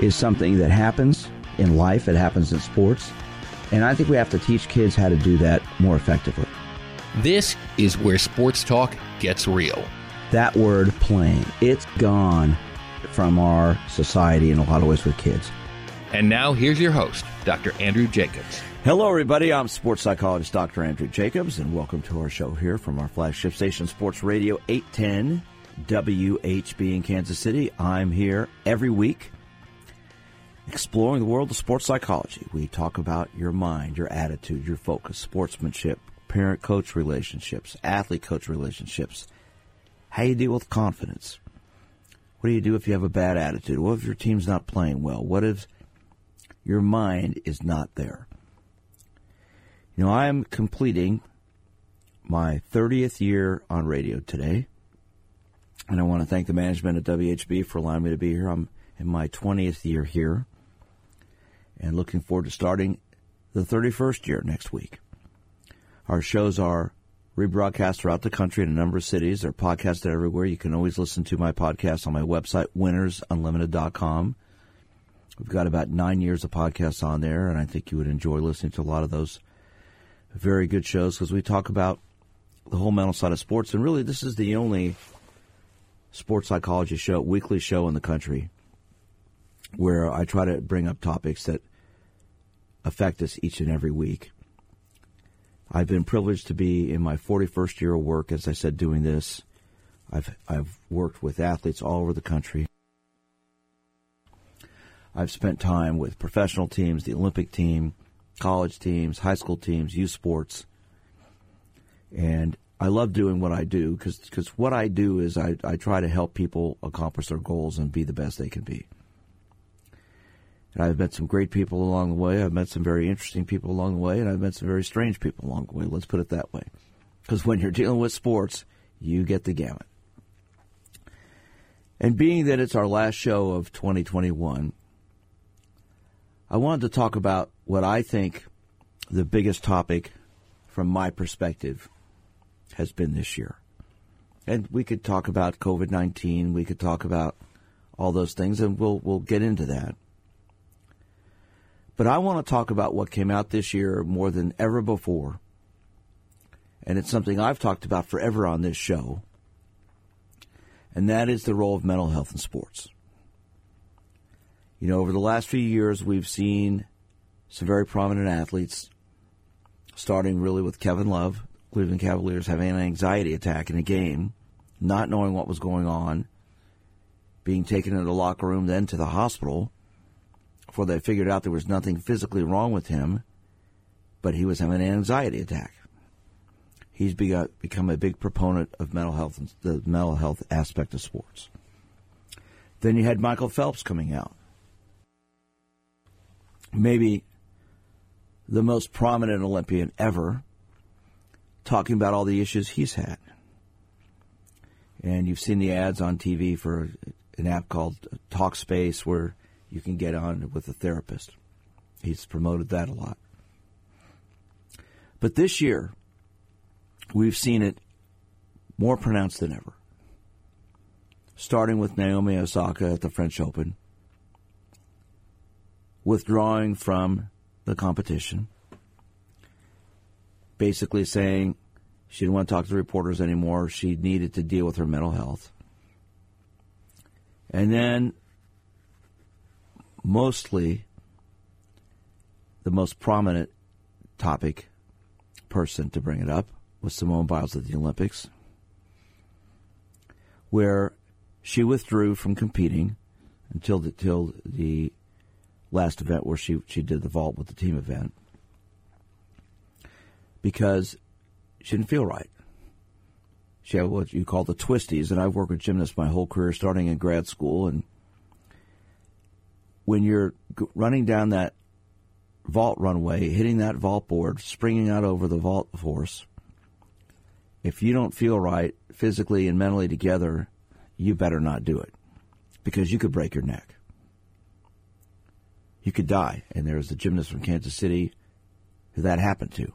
is something that happens in life, it happens in sports. And I think we have to teach kids how to do that more effectively. This is where sports talk gets real. That word playing, it's gone from our society in a lot of ways with kids. And now here's your host, Dr. Andrew Jacobs. Hello, everybody. I'm sports psychologist Dr. Andrew Jacobs, and welcome to our show here from our flagship station, Sports Radio 810 WHB in Kansas City. I'm here every week exploring the world of sports psychology. We talk about your mind, your attitude, your focus, sportsmanship, parent coach relationships, athlete coach relationships, how you deal with confidence. What do you do if you have a bad attitude? What if your team's not playing well? What if your mind is not there? You know, I am completing my 30th year on radio today. And I want to thank the management at WHB for allowing me to be here. I'm in my 20th year here and looking forward to starting the 31st year next week. Our shows are rebroadcast throughout the country in a number of cities. They're podcasted everywhere. You can always listen to my podcast on my website, winnersunlimited.com. We've got about nine years of podcasts on there, and I think you would enjoy listening to a lot of those very good shows because we talk about the whole mental side of sports. And really, this is the only sports psychology show, weekly show in the country where I try to bring up topics that affect us each and every week. I've been privileged to be in my 41st year of work, as I said, doing this. I've, I've worked with athletes all over the country. I've spent time with professional teams, the Olympic team, college teams, high school teams, youth sports. And I love doing what I do because what I do is I, I try to help people accomplish their goals and be the best they can be. And I've met some great people along the way. I've met some very interesting people along the way, and I've met some very strange people along the way. Let's put it that way. Because when you're dealing with sports, you get the gamut. And being that it's our last show of 2021, I wanted to talk about what I think the biggest topic from my perspective has been this year. And we could talk about COVID 19, we could talk about all those things, and we'll, we'll get into that. But I want to talk about what came out this year more than ever before. And it's something I've talked about forever on this show. And that is the role of mental health in sports. You know, over the last few years, we've seen some very prominent athletes, starting really with Kevin Love, Cleveland Cavaliers, having an anxiety attack in a game, not knowing what was going on, being taken into the locker room, then to the hospital before they figured out there was nothing physically wrong with him, but he was having an anxiety attack. He's become a big proponent of mental health and the mental health aspect of sports. Then you had Michael Phelps coming out. Maybe the most prominent Olympian ever, talking about all the issues he's had. And you've seen the ads on TV for an app called Talkspace where you can get on with a therapist. He's promoted that a lot. But this year, we've seen it more pronounced than ever. Starting with Naomi Osaka at the French Open, withdrawing from the competition, basically saying she didn't want to talk to reporters anymore. She needed to deal with her mental health. And then mostly the most prominent topic person to bring it up was Simone Biles at the Olympics, where she withdrew from competing until the, until the last event where she, she did the vault with the team event because she didn't feel right. She had what you call the twisties, and I've worked with gymnasts my whole career, starting in grad school, and when you're running down that vault runway, hitting that vault board, springing out over the vault horse, if you don't feel right physically and mentally together, you better not do it because you could break your neck. You could die. And there's a gymnast from Kansas City who that happened to.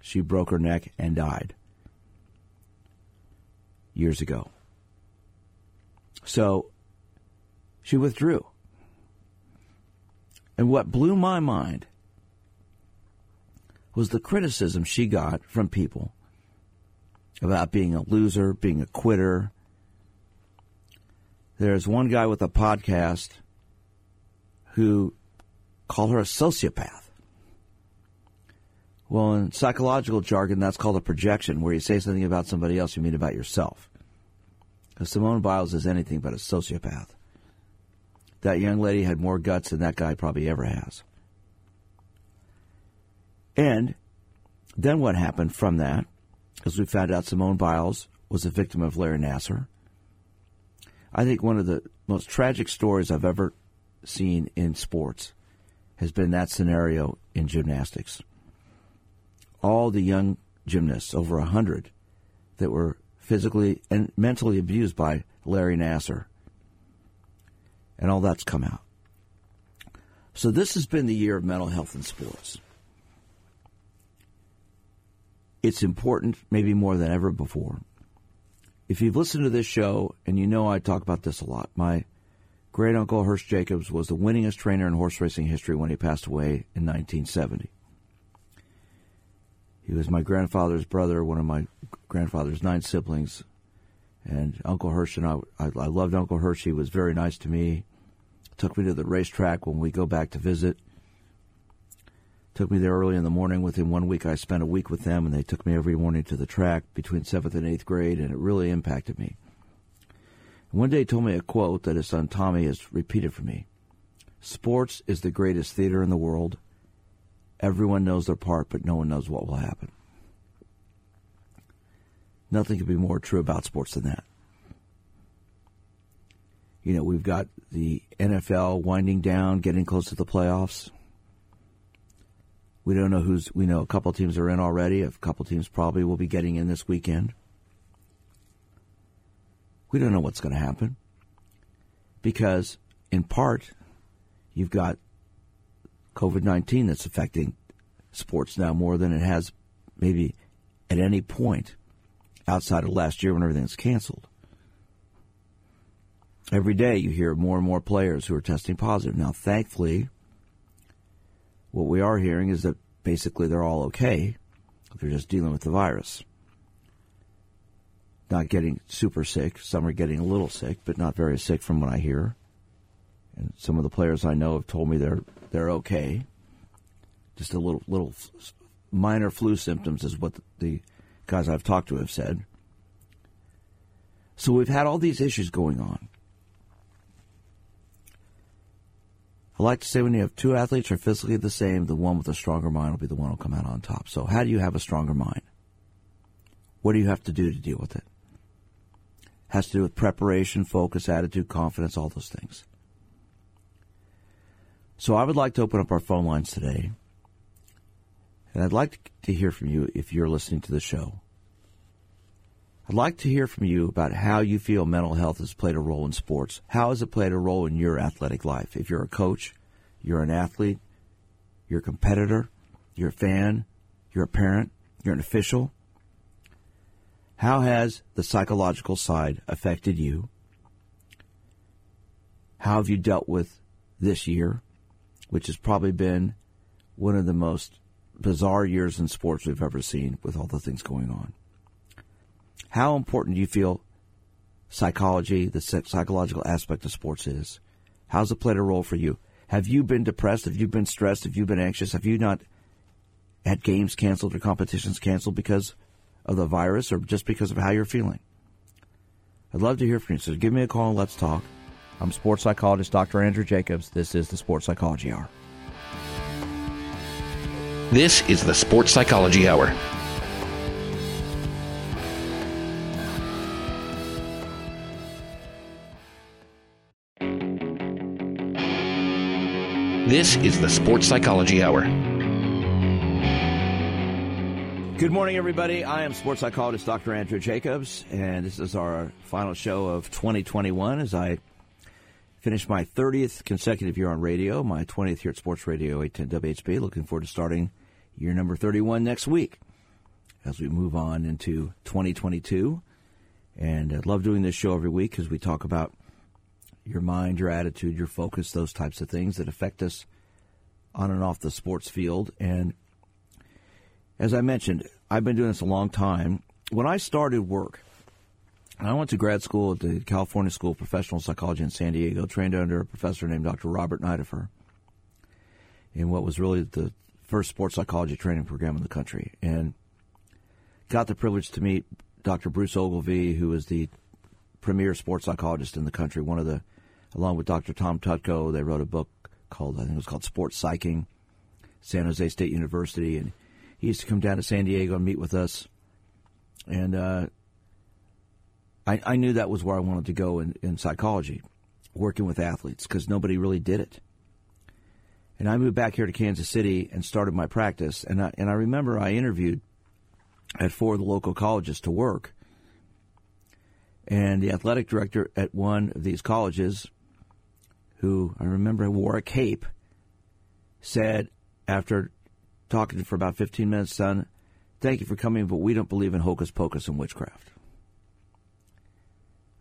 She broke her neck and died years ago. So she withdrew. And what blew my mind was the criticism she got from people about being a loser, being a quitter. There's one guy with a podcast who called her a sociopath. Well, in psychological jargon, that's called a projection, where you say something about somebody else you mean about yourself. Because Simone Biles is anything but a sociopath. That young lady had more guts than that guy probably ever has. And then what happened from that is we found out Simone Biles was a victim of Larry Nassar. I think one of the most tragic stories I've ever seen in sports has been that scenario in gymnastics. All the young gymnasts, over a hundred, that were physically and mentally abused by Larry Nassar. And all that's come out. So this has been the year of mental health in sports. It's important, maybe more than ever before. If you've listened to this show, and you know I talk about this a lot, my great uncle Hirsch Jacobs was the winningest trainer in horse racing history when he passed away in 1970. He was my grandfather's brother, one of my grandfather's nine siblings. And Uncle Hirsch and I, I, I loved Uncle Hirsch. He was very nice to me. Took me to the racetrack when we go back to visit. Took me there early in the morning. Within one week, I spent a week with them, and they took me every morning to the track between seventh and eighth grade, and it really impacted me. One day, he told me a quote that his son Tommy has repeated for me: "Sports is the greatest theater in the world. Everyone knows their part, but no one knows what will happen. Nothing could be more true about sports than that. You know, we've got the NFL winding down, getting close to the playoffs. We don't know who's, we know a couple teams are in already. A couple teams probably will be getting in this weekend. We don't know what's going to happen because, in part, you've got COVID 19 that's affecting sports now more than it has maybe at any point outside of last year when everything's canceled. Every day you hear more and more players who are testing positive. Now, thankfully, what we are hearing is that basically they're all okay. They're just dealing with the virus. Not getting super sick. Some are getting a little sick, but not very sick from what I hear. And some of the players I know have told me they're they're okay. Just a little little minor flu symptoms is what the guys I've talked to have said. So we've had all these issues going on. I like to say when you have two athletes who are physically the same, the one with a stronger mind will be the one who'll come out on top. So how do you have a stronger mind? What do you have to do to deal with it? Has to do with preparation, focus, attitude, confidence, all those things. So I would like to open up our phone lines today. And I'd like to hear from you if you're listening to the show. I'd like to hear from you about how you feel mental health has played a role in sports. How has it played a role in your athletic life? If you're a coach, you're an athlete, you're a competitor, you're a fan, you're a parent, you're an official. How has the psychological side affected you? How have you dealt with this year? which has probably been one of the most bizarre years in sports we've ever seen with all the things going on. How important do you feel psychology, the psychological aspect of sports is? How's it played a role for you? Have you been depressed? Have you been stressed? Have you been anxious? Have you not had games canceled or competitions canceled because of the virus or just because of how you're feeling? I'd love to hear from you. So give me a call and let's talk. I'm sports psychologist Dr. Andrew Jacobs. This is the Sports Psychology Hour. This is the Sports Psychology Hour. This is the Sports Psychology Hour. Good morning, everybody. I am sports psychologist Dr. Andrew Jacobs, and this is our final show of 2021 as I finish my 30th consecutive year on radio, my 20th here at Sports Radio 810 WHB. Looking forward to starting year number 31 next week as we move on into 2022. And I love doing this show every week because we talk about your mind, your attitude, your focus, those types of things that affect us on and off the sports field. And as I mentioned, I've been doing this a long time. When I started work, I went to grad school at the California School of Professional Psychology in San Diego, trained under a professor named Dr. Robert Nideffer in what was really the first sports psychology training program in the country. And got the privilege to meet Dr. Bruce Ogilvie, who is the premier sports psychologist in the country, one of the along with Dr. Tom Tutko. They wrote a book called, I think it was called Sports Psyching, San Jose State University. And he used to come down to San Diego and meet with us. And uh, I, I, knew that was where I wanted to go in, in psychology, working with athletes, because nobody really did it. And I moved back here to Kansas City and started my practice. And I, and I remember I interviewed at four of the local colleges to work. And the athletic director at one of these colleges who I remember wore a cape, said after talking for about 15 minutes, son, thank you for coming, but we don't believe in hocus pocus and witchcraft.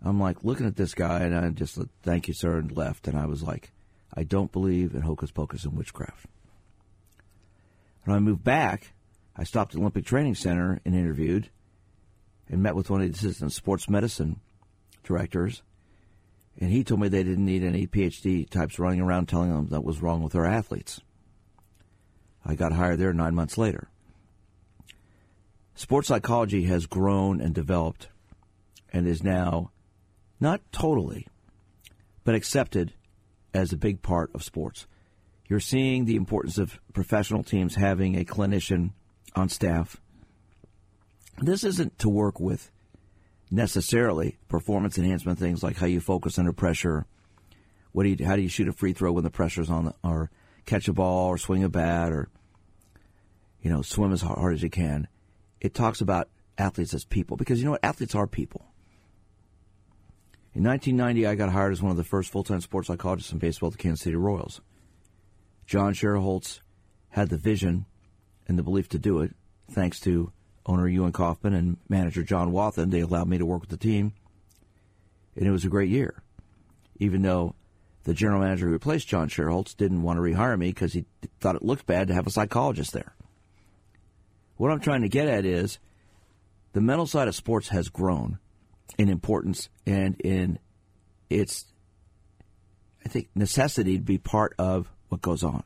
I'm like looking at this guy, and I just thank you, sir, and left. And I was like, I don't believe in hocus pocus and witchcraft. When I moved back, I stopped at the Olympic Training Center and interviewed and met with one of the assistant sports medicine directors and he told me they didn't need any PhD types running around telling them that was wrong with their athletes. I got hired there nine months later. Sports psychology has grown and developed and is now not totally, but accepted as a big part of sports. You're seeing the importance of professional teams having a clinician on staff. This isn't to work with necessarily performance enhancement things like how you focus under pressure. What do you, how do you shoot a free throw when the pressure's on, the, or catch a ball, or swing a bat, or you know swim as hard as you can. It talks about athletes as people because you know what athletes are people. In 1990, I got hired as one of the first full-time sports psychologists in baseball at the Kansas City Royals. John Schuerholz had the vision and the belief to do it, thanks to owner Ewing Kauffman and manager John Wathan. They allowed me to work with the team, and it was a great year. Even though the general manager who replaced John Schuerholz didn't want to rehire me because he thought it looked bad to have a psychologist there. What I'm trying to get at is the mental side of sports has grown in importance and in its, I think, necessity to be part of what goes on.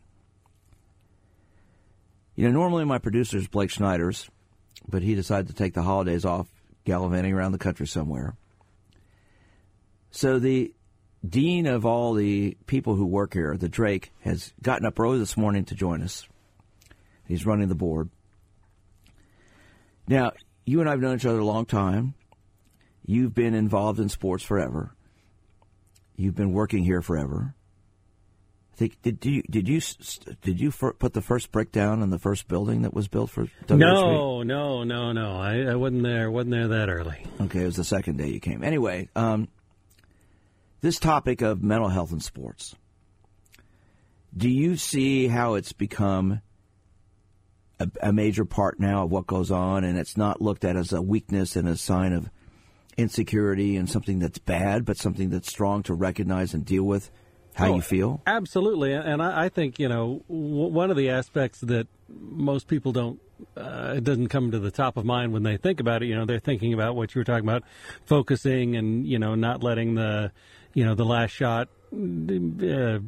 You know, normally my producer is Blake Schneiders, but he decided to take the holidays off gallivanting around the country somewhere. So the dean of all the people who work here, the Drake, has gotten up early this morning to join us. He's running the board. Now, you and I have known each other a long time. You've been involved in sports forever. You've been working here forever I think did you did you did you put the first brick down in the first building that was built for WHB? No, no, no, no. I, I wasn't there. wasn't there that early. Okay, it was the second day you came. Anyway, um, this topic of mental health in sports. Do you see how it's become a, a major part now of what goes on, and it's not looked at as a weakness and a sign of insecurity and something that's bad, but something that's strong to recognize and deal with? how oh, you feel? Absolutely, and I, I think you know w- one of the aspects that most people don't uh, it doesn't come to the top of mind when they think about it. You know, they're thinking about what you were talking about, focusing and you know not letting the you know the last shot uh,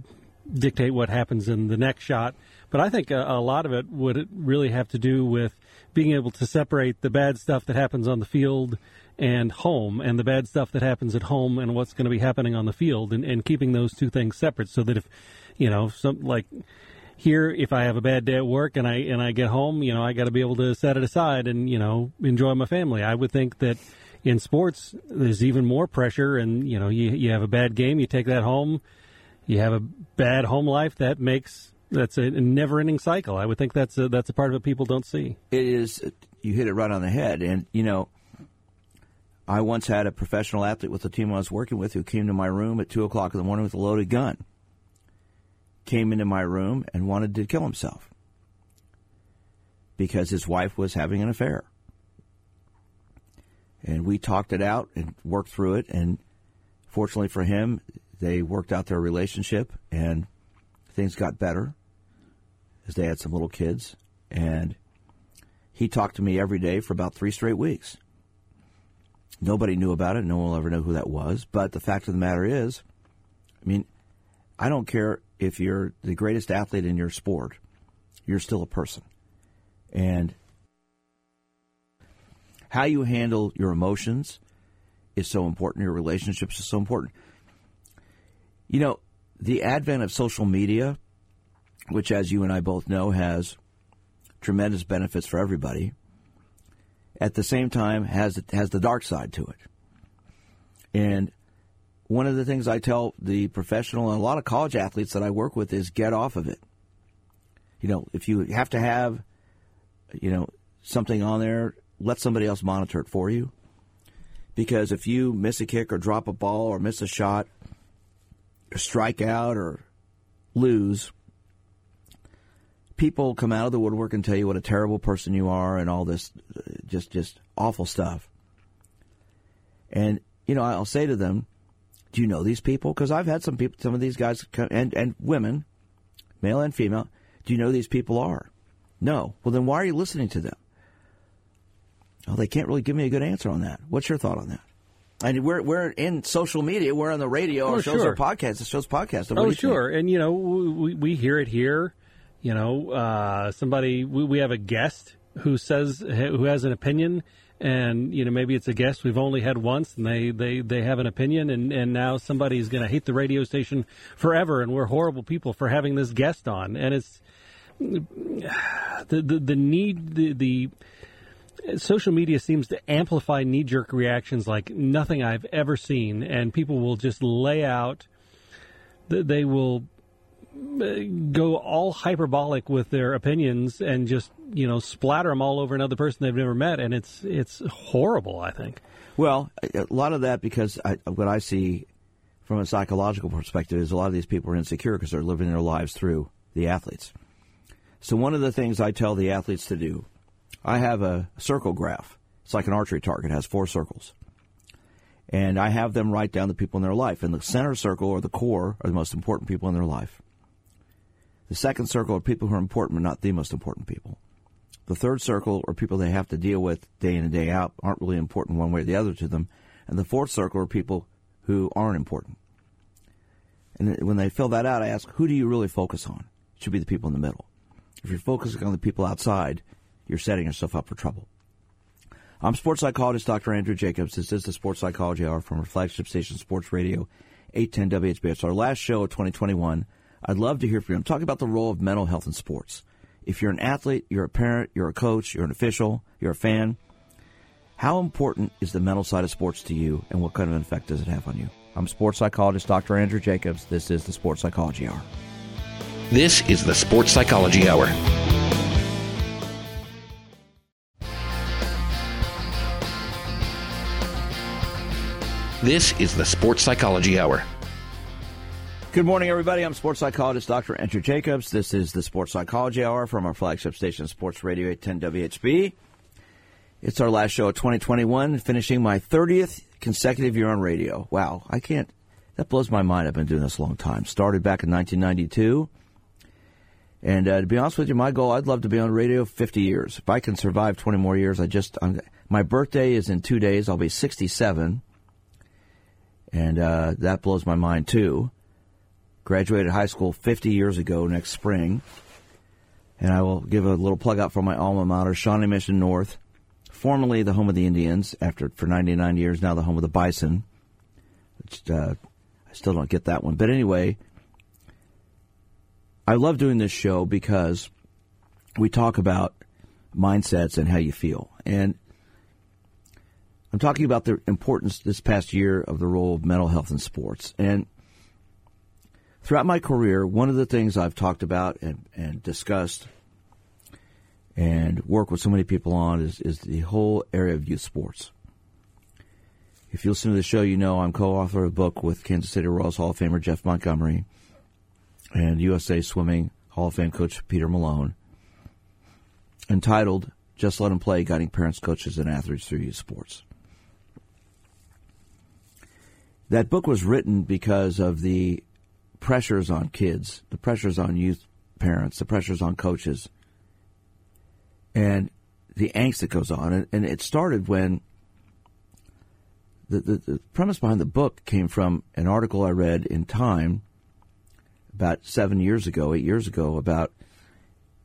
dictate what happens in the next shot. But I think a, a lot of it would really have to do with being able to separate the bad stuff that happens on the field and home and the bad stuff that happens at home and what's going to be happening on the field and, and keeping those two things separate so that if you know some like here if I have a bad day at work and I and I get home you know I got to be able to set it aside and you know enjoy my family I would think that in sports there's even more pressure and you know you you have a bad game you take that home you have a bad home life that makes that's a never-ending cycle. I would think that's a, that's a part of it people don't see. It is. You hit it right on the head, and you know, I once had a professional athlete with the team I was working with who came to my room at two o'clock in the morning with a loaded gun. Came into my room and wanted to kill himself because his wife was having an affair. And we talked it out and worked through it. And fortunately for him, they worked out their relationship and things got better as they had some little kids. And he talked to me every day for about three straight weeks. Nobody knew about it. No one will ever know who that was. But the fact of the matter is, I mean, I don't care if you're the greatest athlete in your sport, you're still a person. And how you handle your emotions is so important. Your relationships are so important. You know, the advent of social media, which, as you and I both know, has tremendous benefits for everybody, at the same time has has the dark side to it. And one of the things I tell the professional and a lot of college athletes that I work with is get off of it. You know, if you have to have, you know, something on there, let somebody else monitor it for you. Because if you miss a kick or drop a ball or miss a shot, or strike out or lose, people come out of the woodwork and tell you what a terrible person you are and all this just just awful stuff. And you know, I'll say to them, "Do you know these people?" Because I've had some people, some of these guys, come, and and women, male and female. Do you know these people are? No. Well, then why are you listening to them? Well, they can't really give me a good answer on that. What's your thought on that? And we're we're in social media. We're on the radio. Oh, our shows sure. are podcasts. The show's podcast. oh, sure. And you know, we we hear it here. You know, uh, somebody we, we have a guest who says who has an opinion, and you know maybe it's a guest we've only had once, and they they they have an opinion, and and now somebody's going to hate the radio station forever, and we're horrible people for having this guest on, and it's the the, the need the the social media seems to amplify knee jerk reactions like nothing I've ever seen, and people will just lay out. They will go all hyperbolic with their opinions and just you know splatter them all over another person they've never met, and it's it's horrible. I think. Well, a lot of that because I, what I see from a psychological perspective is a lot of these people are insecure because they're living their lives through the athletes. So one of the things I tell the athletes to do I have a circle graph. It's like an archery target, it has four circles. And I have them write down the people in their life. And the center circle or the core are the most important people in their life. The second circle are people who are important but not the most important people. The third circle are people they have to deal with day in and day out, aren't really important one way or the other to them. And the fourth circle are people who aren't important. And when they fill that out, I ask, who do you really focus on? It should be the people in the middle. If you're focusing on the people outside, you're setting yourself up for trouble. I'm sports psychologist Dr. Andrew Jacobs. This is the Sports Psychology Hour from our flagship station, Sports Radio 810 WHB. It's our last show of 2021. I'd love to hear from you. I'm talking about the role of mental health in sports. If you're an athlete, you're a parent, you're a coach, you're an official, you're a fan, how important is the mental side of sports to you, and what kind of effect does it have on you? I'm sports psychologist Dr. Andrew Jacobs. This is the Sports Psychology Hour. This is the Sports Psychology Hour. This is the Sports Psychology Hour. Good morning, everybody. I'm sports psychologist Dr. Andrew Jacobs. This is the Sports Psychology Hour from our flagship station, Sports Radio 810 WHB. It's our last show of 2021, finishing my 30th consecutive year on radio. Wow, I can't, that blows my mind. I've been doing this a long time. Started back in 1992. And uh, to be honest with you, my goal, I'd love to be on radio 50 years. If I can survive 20 more years, I just, I'm, my birthday is in two days. I'll be 67 and uh, that blows my mind too. Graduated high school 50 years ago next spring, and I will give a little plug out for my alma mater, Shawnee Mission North, formerly the home of the Indians, after for 99 years now the home of the Bison. Which uh, I still don't get that one, but anyway, I love doing this show because we talk about mindsets and how you feel, and I'm talking about the importance this past year of the role of mental health in sports. And throughout my career, one of the things I've talked about and, and discussed and work with so many people on is, is the whole area of youth sports. If you listen to the show, you know I'm co-author of a book with Kansas City Royals Hall of Famer Jeff Montgomery and USA Swimming Hall of Fame coach Peter Malone, entitled "Just Let Them Play: Guiding Parents, Coaches, and Athletes Through Youth Sports." That book was written because of the pressures on kids, the pressures on youth parents, the pressures on coaches, and the angst that goes on. And, and it started when the, the, the, premise behind the book came from an article I read in Time about seven years ago, eight years ago, about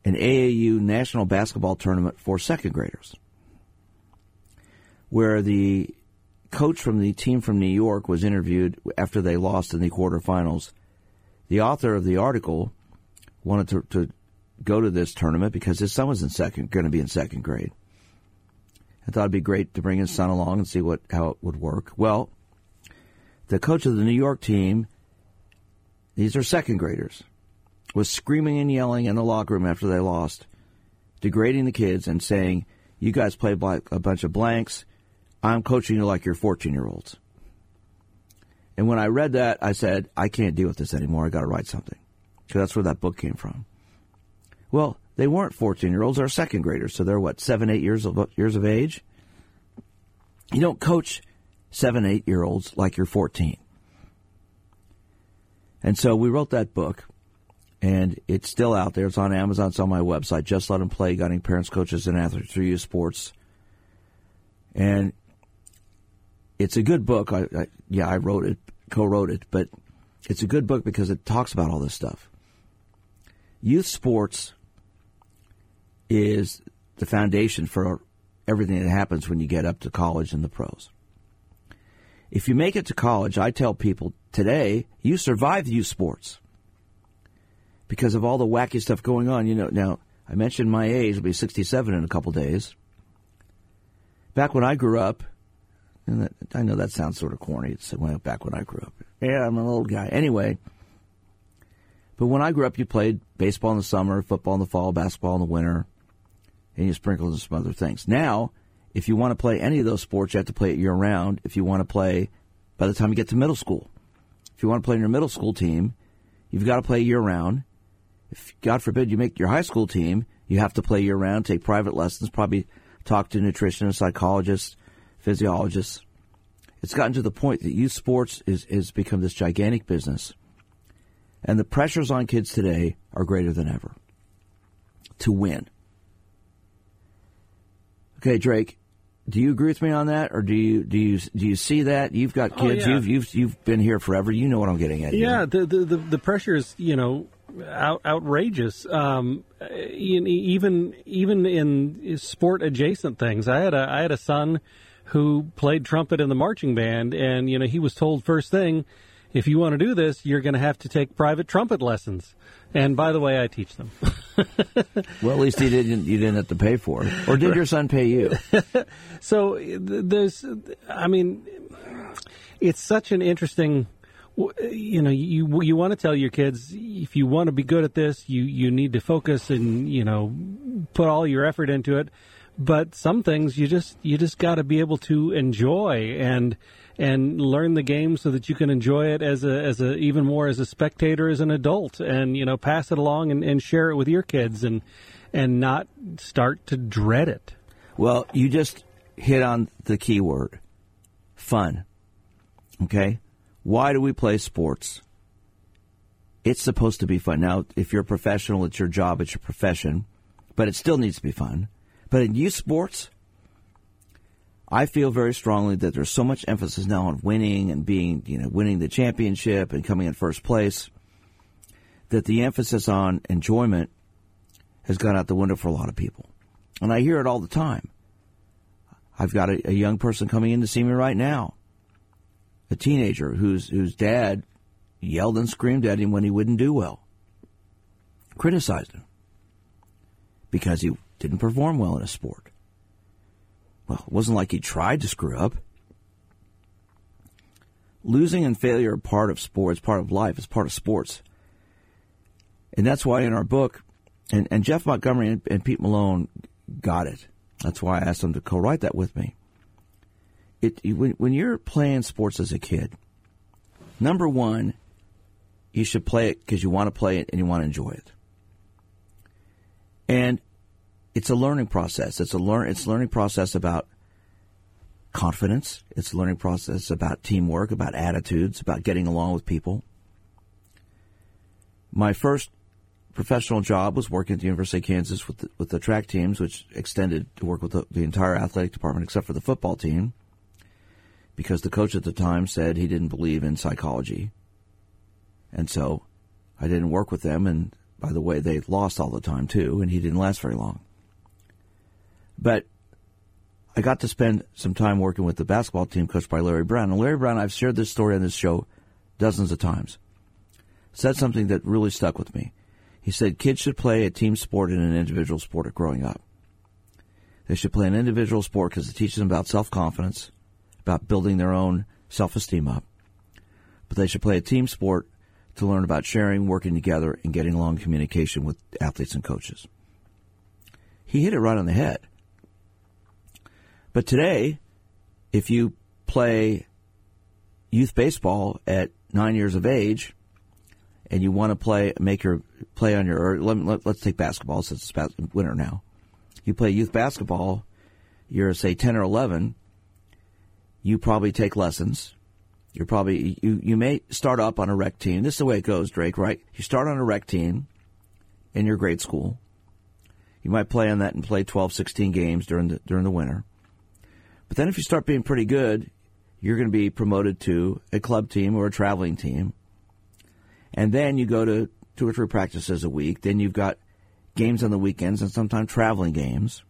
an AAU national basketball tournament for second graders, where the coach from the team from New York was interviewed after they lost in the quarterfinals. The author of the article wanted to, to go to this tournament because his son was in second, going to be in second grade. I thought it'd be great to bring his son along and see what how it would work. Well, the coach of the New York team, these are second graders, was screaming and yelling in the locker room after they lost, degrading the kids and saying, "You guys play like a bunch of blanks. I'm coaching you like you're 14 year olds." And when I read that, I said, "I can't deal with this anymore. I got to write something," because that's where that book came from. Well, they weren't 14 year olds, they're second graders. So they're what, seven, eight years of, years of age? You don't coach seven, eight year olds like you're 14. And so we wrote that book, and it's still out there. It's on Amazon, it's on my website. Just Let Them Play Guiding Parents, Coaches, and Athletes Through Youth Sports. And it's a good book. I, I, yeah, I wrote it, co wrote it, but it's a good book because it talks about all this stuff. Youth sports is the foundation for everything that happens when you get up to college and the pros. If you make it to college, I tell people today, you survive youth sports because of all the wacky stuff going on. You know, now I mentioned my age; will be 67 in a couple days. Back when I grew up, and that, I know that sounds sort of corny. It's well, back when I grew up. Yeah, I'm an old guy. Anyway, but when I grew up, you played baseball in the summer, football in the fall, basketball in the winter and you sprinkled in some other things. Now, if you want to play any of those sports, you have to play it year round. If you want to play by the time you get to middle school, if you want to play in your middle school team, you've got to play year round. If God forbid you make your high school team, you have to play year round, take private lessons, probably talk to nutritionists, psychologists, physiologists. It's gotten to the point that youth sports is, is become this gigantic business. And the pressures on kids today are greater than ever to win. Okay, Drake, do you agree with me on that, or do you do you do you see that you've got oh, kids? Oh, yeah. You've you've you've been here forever. You know what I'm getting at. Yeah, the, the, the the pressure is you know out, outrageous. Um, even even in sport adjacent things, I had a I had a son who played trumpet in the marching band, and you know he was told first thing, if you want to do this, you're going to have to take private trumpet lessons. And by the way, I teach them. well, at least you didn't you didn't have to pay for it, or did your son pay you? so there's, I mean, it's such an interesting. You know, you you want to tell your kids if you want to be good at this, you you need to focus and you know put all your effort into it. But some things you just you just got to be able to enjoy and and learn the game so that you can enjoy it as a as a even more as a spectator as an adult and you know pass it along and, and share it with your kids and and not start to dread it. Well, you just hit on the key word. Fun. Okay? Why do we play sports? It's supposed to be fun. Now, if you're a professional, it's your job, it's your profession, but it still needs to be fun. But in youth sports, I feel very strongly that there's so much emphasis now on winning and being, you know, winning the championship and coming in first place that the emphasis on enjoyment has gone out the window for a lot of people. And I hear it all the time. I've got a, a young person coming in to see me right now, a teenager whose whose dad yelled and screamed at him when he wouldn't do well, criticized him because he didn't perform well in a sport. Well, it wasn't like he tried to screw up. losing and failure are part of sports, part of life, it's part of sports. And that's why in our book, and, and Jeff Montgomery and, and Pete Malone got it. That's why I asked them to co-write that with me. It, when, when you're playing sports as a kid, number one, you should play it because you want to play it and you want to enjoy it. And it's a learning process. It's a learn. It's a learning process about confidence. It's a learning process about teamwork, about attitudes, about getting along with people. My first professional job was working at the University of Kansas with the, with the track teams, which extended to work with the, the entire athletic department except for the football team, because the coach at the time said he didn't believe in psychology, and so I didn't work with them. And by the way, they lost all the time too, and he didn't last very long. But I got to spend some time working with the basketball team coached by Larry Brown. And Larry Brown, I've shared this story on this show dozens of times, said something that really stuck with me. He said kids should play a team sport and an individual sport growing up. They should play an individual sport because it teaches them about self confidence, about building their own self esteem up. But they should play a team sport to learn about sharing, working together, and getting along communication with athletes and coaches. He hit it right on the head. But today, if you play youth baseball at nine years of age, and you want to play, make your play on your. Let, let, let's take basketball since it's winter now. You play youth basketball. You're say ten or eleven. You probably take lessons. You're probably you you may start up on a rec team. This is the way it goes, Drake. Right? You start on a rec team in your grade school. You might play on that and play 12, 16 games during the during the winter. But then if you start being pretty good, you're going to be promoted to a club team or a traveling team. And then you go to two or three practices a week. Then you've got games on the weekends and sometimes traveling games.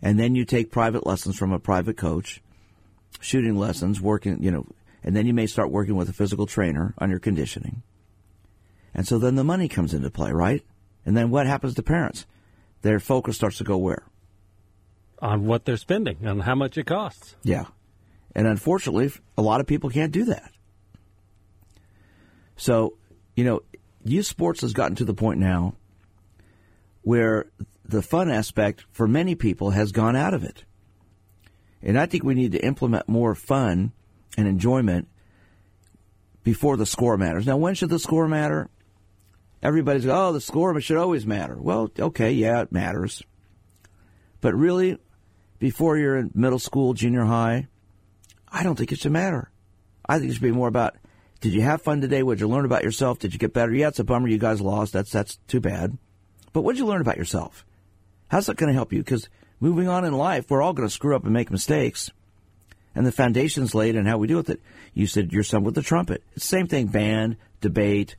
And then you take private lessons from a private coach, shooting lessons, working, you know, and then you may start working with a physical trainer on your conditioning. And so then the money comes into play, right? And then what happens to parents? Their focus starts to go where? On what they're spending, and how much it costs. Yeah. And unfortunately, a lot of people can't do that. So, you know, youth sports has gotten to the point now where the fun aspect for many people has gone out of it. And I think we need to implement more fun and enjoyment before the score matters. Now, when should the score matter? Everybody's, oh, the score should always matter. Well, okay, yeah, it matters. But really, before you're in middle school, junior high, I don't think it should matter. I think it should be more about did you have fun today? What did you learn about yourself? Did you get better? Yeah, it's a bummer you guys lost. That's that's too bad. But what did you learn about yourself? How's that going to help you? Because moving on in life, we're all going to screw up and make mistakes. And the foundation's laid and how we deal with it. You said your son with the trumpet. It's the same thing, band, debate,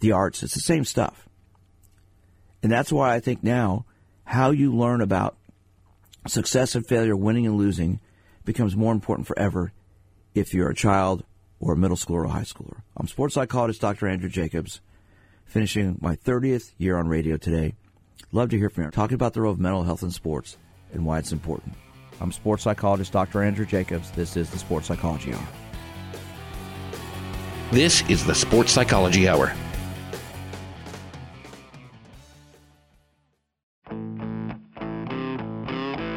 the arts. It's the same stuff. And that's why I think now how you learn about success and failure, winning and losing, becomes more important forever if you're a child or a middle schooler or a high schooler. I'm sports psychologist Dr. Andrew Jacobs, finishing my 30th year on radio today. Love to hear from you. Talking about the role of mental health in sports and why it's important. I'm sports psychologist Dr. Andrew Jacobs. This is the Sports Psychology Hour. This is the Sports Psychology Hour.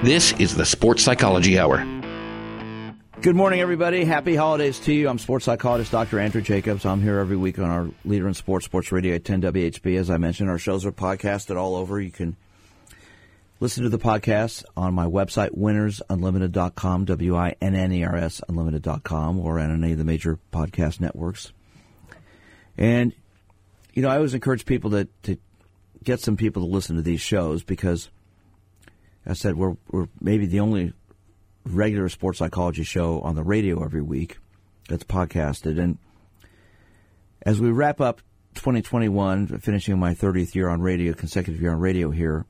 This is the Sports Psychology Hour. Good morning, everybody. Happy holidays to you. I'm sports psychologist Dr. Andrew Jacobs. I'm here every week on our Leader in Sports, Sports Radio at 10 WHB. As I mentioned, our shows are podcasted all over. You can listen to the podcast on my website, winnersunlimited.com, W-I-N-N-E-R-S unlimited.com, or on any of the major podcast networks. And, you know, I always encourage people to, to get some people to listen to these shows because – I said we're we're maybe the only regular sports psychology show on the radio every week that's podcasted. And as we wrap up 2021, finishing my 30th year on radio, consecutive year on radio here,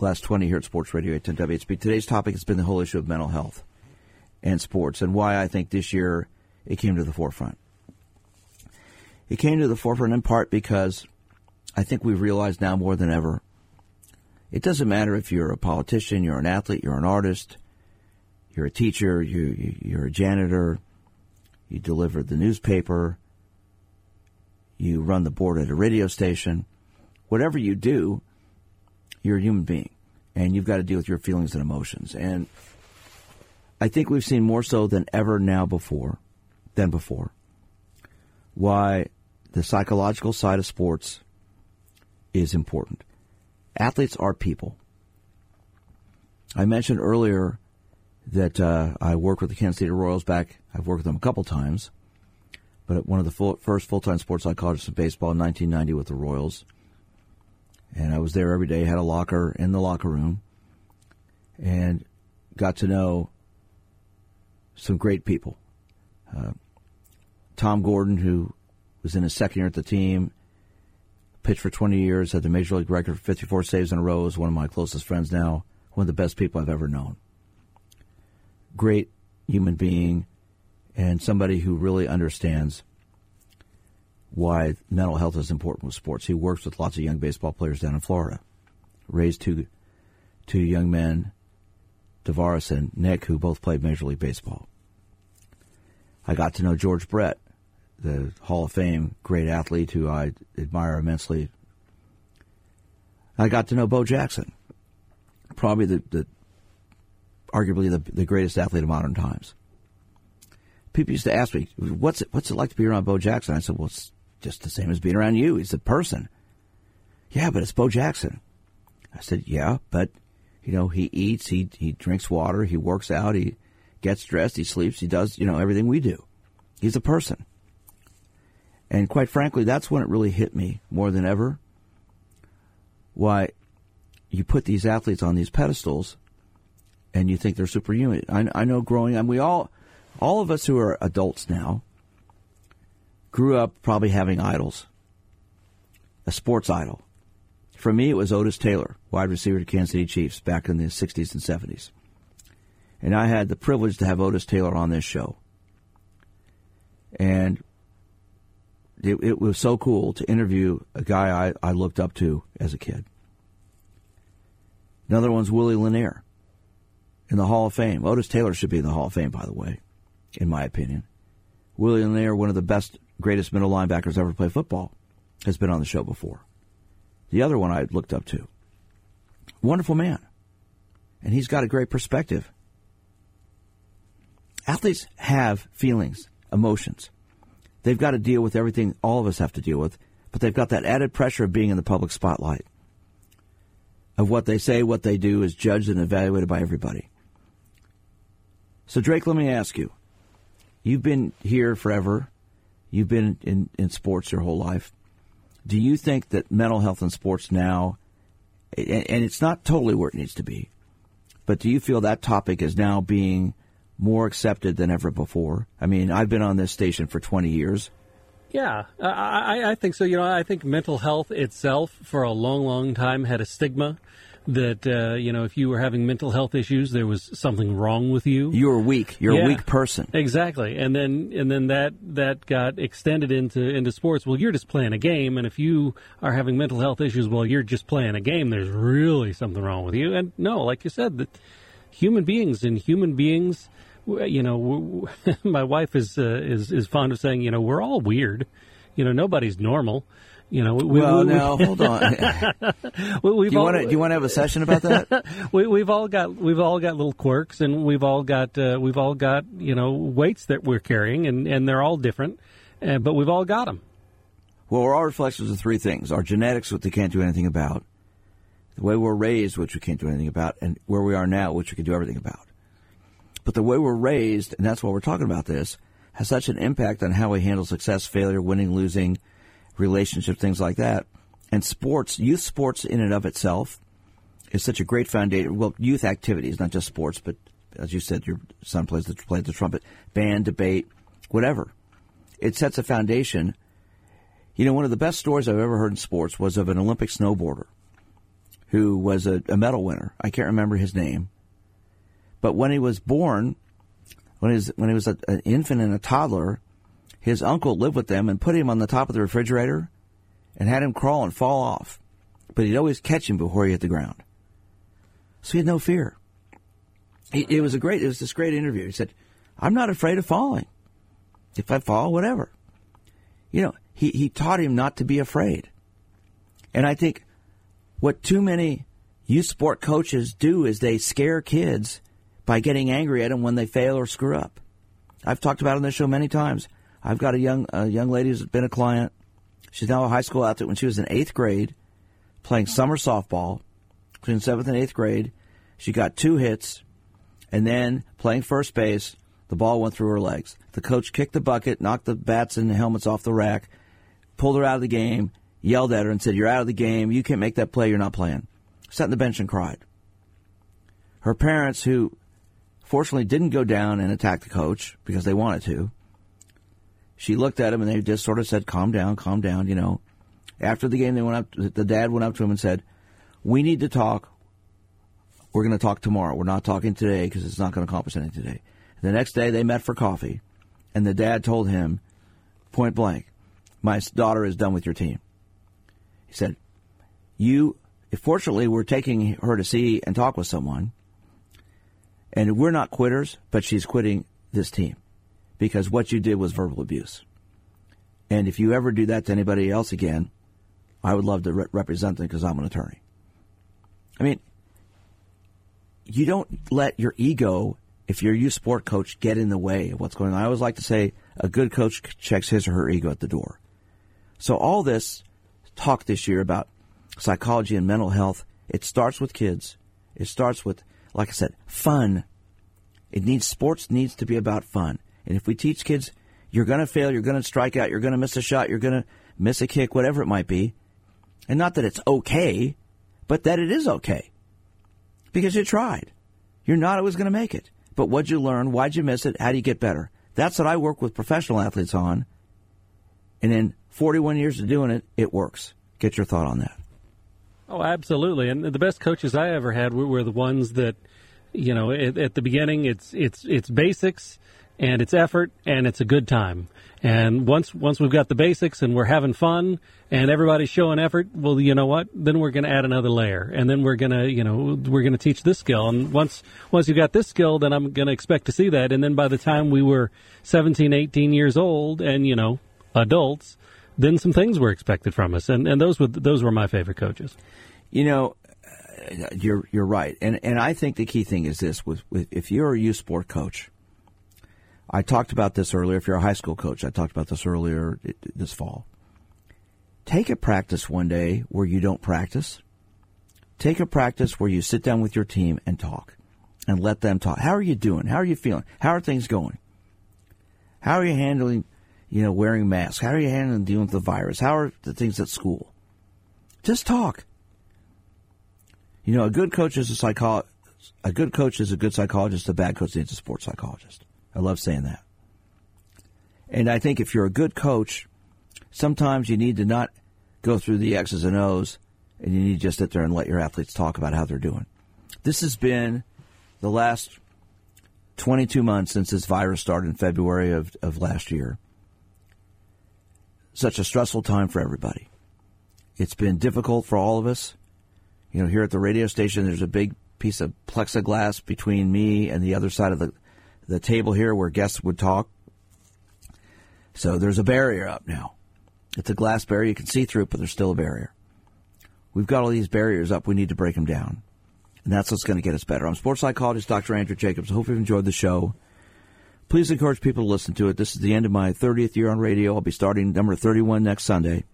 last 20 here at Sports Radio 810 WHB. Today's topic has been the whole issue of mental health and sports, and why I think this year it came to the forefront. It came to the forefront in part because I think we've realized now more than ever it doesn't matter if you're a politician, you're an athlete, you're an artist, you're a teacher, you, you're a janitor, you deliver the newspaper, you run the board at a radio station. Whatever you do, you're a human being, and you've got to deal with your feelings and emotions. And I think we've seen more so than ever now before, than before, why the psychological side of sports is important. Athletes are people. I mentioned earlier that uh, I worked with the Kansas City Royals back. I've worked with them a couple times, but one of the full, first full-time sports psychologists in baseball in 1990 with the Royals, and I was there every day. Had a locker in the locker room, and got to know some great people. Uh, Tom Gordon, who was in his second year at the team, pitched for 20 years, had the major league record for 54 saves in a row, is one of my closest friends now, one of the best people I've ever known. Great human being, and somebody who really understands why mental health is important with sports. He works with lots of young baseball players down in Florida. Raised two two young men, Devaris and Nick, who both played Major League Baseball. I got to know George Brett, the Hall of Fame great athlete who I admire immensely. I got to know Bo Jackson, probably the, the arguably the, the greatest athlete of modern times. People used to ask me, "What's it? What's it like to be around Bo Jackson?" I said, "Well, it's just the same as being around you. He's a person." Yeah, but it's Bo Jackson. I said, "Yeah, but you know, he eats, he he drinks water, he works out, he gets dressed, he sleeps, he does, you know, everything we do. He's a person." And quite frankly, that's when it really hit me more than ever. Why you put these athletes on these pedestals and you think they're superhuman. I, I know growing up, we all, all of us who are adults now, grew up probably having idols, a sports idol. For me, it was Otis Taylor, wide receiver to Kansas City Chiefs back in the 60s and 70s. And I had the privilege to have Otis Taylor on this show. And it, it was so cool to interview a guy I, I looked up to as a kid. Another one's Willie Lanier in the Hall of Fame. Otis Taylor should be in the Hall of Fame, by the way, in my opinion. Willie Lanier, one of the best, greatest middle linebackers ever play football, has been on the show before. The other one I looked up to. Wonderful man. And he's got a great perspective. Athletes have feelings, emotions. They've got to deal with everything all of us have to deal with, but they've got that added pressure of being in the public spotlight. Of what they say, what they do is judged and evaluated by everybody. So, Drake, let me ask you. You've been here forever. You've been in, in sports your whole life. Do you think that mental health in sports now, and it's not totally where it needs to be, but do you feel that topic is now being more accepted than ever before? I mean, I've been on this station for 20 years. Yeah, I, I think so. You know, I think mental health itself for a long, long time had a stigma that uh, you know if you were having mental health issues, there was something wrong with you. You were weak. You're Yeah. a weak person. Exactly, and then and then that that got extended into into sports. Well, you're just playing a game, and if you are having mental health issues, well, you're just playing a game. There's really something wrong with you. And no, like you said, that human beings and human beings, you know, my wife is uh, is is fond of saying, you know, we're all weird. You know, nobody's normal. You know, we, Well, we, we- now hold on. we, we've do you all, want to do you want to have a session about that? we, we've all got we've all got little quirks, and we've all got uh, we've all got you know weights that we're carrying, and, and they're all different, uh, but we've all got them. Well, we're all reflections of three things: our genetics, which they can't do anything about; the way we're raised, which we can't do anything about; and where we are now, which we can do everything about. But the way we're raised, and that's why we're talking about this, has such an impact on how we handle success, failure, winning, losing, relationships, things like that. And sports, youth sports in and of itself, is such a great foundation. Well, youth activities, not just sports, but as you said, your son plays the the trumpet, band, debate, whatever. It sets a foundation. You know, one of the best stories I've ever heard in sports was of an Olympic snowboarder who was a, a medal winner. I can't remember his name, but when he was born, when he was when he was a, an infant and a toddler, his uncle lived with them and put him on the top of the refrigerator and had him crawl and fall off. But he'd always catch him before he hit the ground. So he had no fear. He, it was a great, it was this great interview. He said, I'm not afraid of falling. If I fall, whatever. You know, he, he taught him not to be afraid. And I think what too many youth sport coaches do is they scare kids by getting angry at them when they fail or screw up. I've talked about on this show many times. I've got a young a young lady who's been a client. She's now a high school athlete. When she was in eighth grade, playing summer softball, between seventh and eighth grade, she got two hits, and then playing first base, the ball went through her legs. The coach kicked the bucket, knocked the bats and the helmets off the rack, pulled her out of the game, yelled at her, and said, "You're out of the game. You can't make that play. You're not playing." Sat in the bench and cried. Her parents, who fortunately didn't go down and attack the coach because they wanted to, she looked at him and they just sort of said, "Calm down, calm down." You know. After the game, they went up. The dad went up to him and said, "We need to talk. We're going to talk tomorrow. We're not talking today because it's not going to accomplish anything today." The next day, they met for coffee, and the dad told him, point blank, "My daughter is done with your team." He said, "You." Fortunately, we're taking her to see and talk with someone, and we're not quitters, but she's quitting this team because what you did was verbal abuse. And if you ever do that to anybody else again, I would love to re- represent them because I'm an attorney. I mean, you don't let your ego, if you're a youth sport coach, get in the way of what's going on. I always like to say a good coach checks his or her ego at the door. So all this talk this year about psychology and mental health, it starts with kids. It starts with, like I said, fun. It needs sports needs to be about fun. And if we teach kids, you're going to fail, you're going to strike out, you're going to miss a shot, you're going to miss a kick, whatever it might be. And not that it's okay, but that it is okay. Because you tried. You're not always going to make it. But what'd you learn? Why'd you miss it? How do you get better? That's what I work with professional athletes on. And in 41 years of doing it, it works. Get your thought on that. Oh, absolutely. And the best coaches I ever had were, the ones that, you know, at, at the beginning, it's it's it's basics and it's effort and it's a good time. And once once we've got the basics and we're having fun and everybody's showing effort, well, you know what? Then we're going to add another layer, and then we're going to, you know, we're going to teach this skill. And once once you've got this skill, then I'm going to expect to see that. And then by the time we were 17, 18 years old, and you know, adults, then some things were expected from us. And and those were those were my favorite coaches. You know, uh, you're you're right, and and I think the key thing is this: with, with if you're a youth sport coach I talked about this earlier. If you're a high school coach, I talked about this earlier this fall. Take a practice one day where you don't practice. Take a practice where you sit down with your team and talk and let them talk. How are you doing? How are you feeling? How are things going? How are you handling, you know, wearing masks? How are you handling dealing with the virus? How are the things at school? Just talk. You know, a good coach is a psycho- a good coach is a good psychologist, a bad coach is a sports psychologist. I love saying that. And I think if you're a good coach, sometimes you need to not go through the X's and O's and you need to just sit there and let your athletes talk about how they're doing. This has been the last 22 months since this virus started in February of, of last year. Such a stressful time for everybody. It's been difficult for all of us. You know, here at the radio station, there's a big piece of plexiglass between me and the other side of the the table here where guests would talk. So there's a barrier up now. It's a glass barrier. You can see through it, but there's still a barrier. We've got all these barriers up. We need to break them down. And that's what's going to get us better. I'm sports psychologist Dr. Andrew Jacobs. I hope you've enjoyed the show. Please encourage people to listen to it. This is the end of my 30th year on radio. I'll be starting number 31 next Sunday.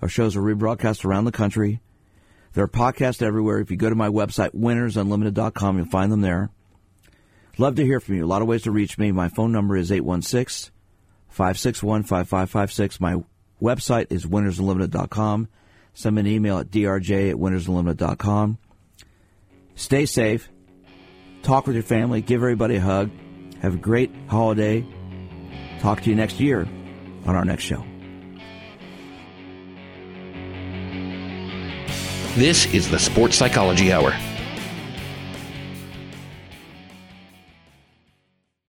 Our shows are rebroadcast around the country. There are podcasts everywhere. If you go to my website, winnersunlimited.com, you'll find them there. Love to hear from you. A lot of ways to reach me. My phone number is 816 561 5556. My website is winnersunlimited.com. Send me an email at drj at winnersunlimited.com. Stay safe. Talk with your family. Give everybody a hug. Have a great holiday. Talk to you next year on our next show. This is the Sports Psychology Hour